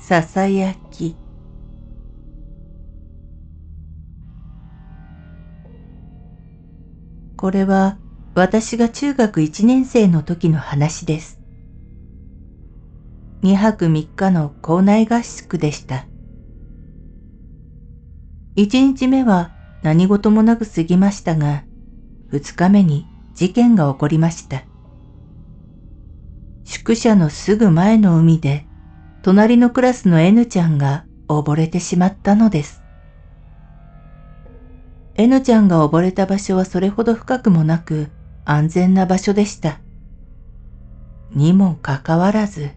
ささやきこれは私が中学1年生の時の話です。2泊3日の校内合宿でした。1日目は何事もなく過ぎましたが、2日目に事件が起こりました。宿舎のすぐ前の海で隣のクラスの N ちゃんが溺れてしまったのです。N ちゃんが溺れた場所はそれほど深くもなく安全な場所でした。にもかかわらず、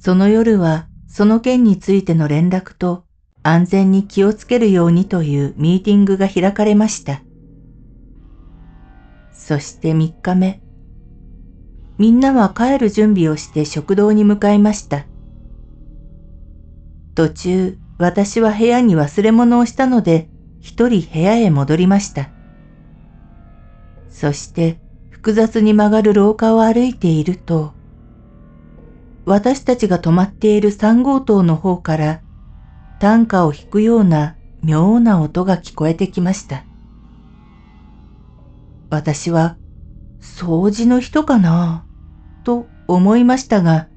その夜はその件についての連絡と安全に気をつけるようにというミーティングが開かれました。そして3日目、みんなは帰る準備をして食堂に向かいました。途中、私は部屋に忘れ物をしたので、一人部屋へ戻りました。そして、複雑に曲がる廊下を歩いていると、私たちが泊まっている三号棟の方から短歌を弾くような妙な音が聞こえてきました。私は掃除の人かな？と思いましたが、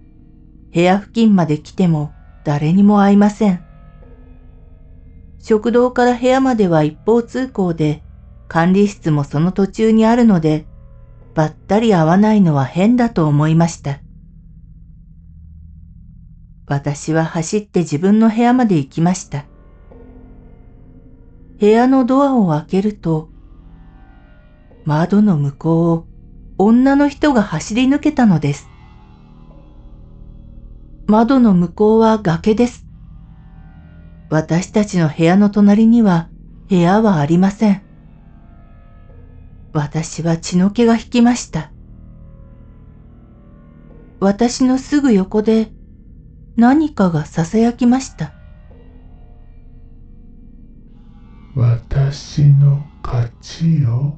部屋付近まで来ても誰にも会いません。食堂から部屋までは一方通行で、管理室もその途中にあるので、ばったり会わないのは変だと思いました。私は走って自分の部屋まで行きました。部屋のドアを開けると、窓の向こうを女の人が走り抜けたのです。窓の向こうは崖です。私たちの部屋の隣には部屋はありません。私は血の気が引きました。私のすぐ横で何かが囁きました。私の勝ちよ。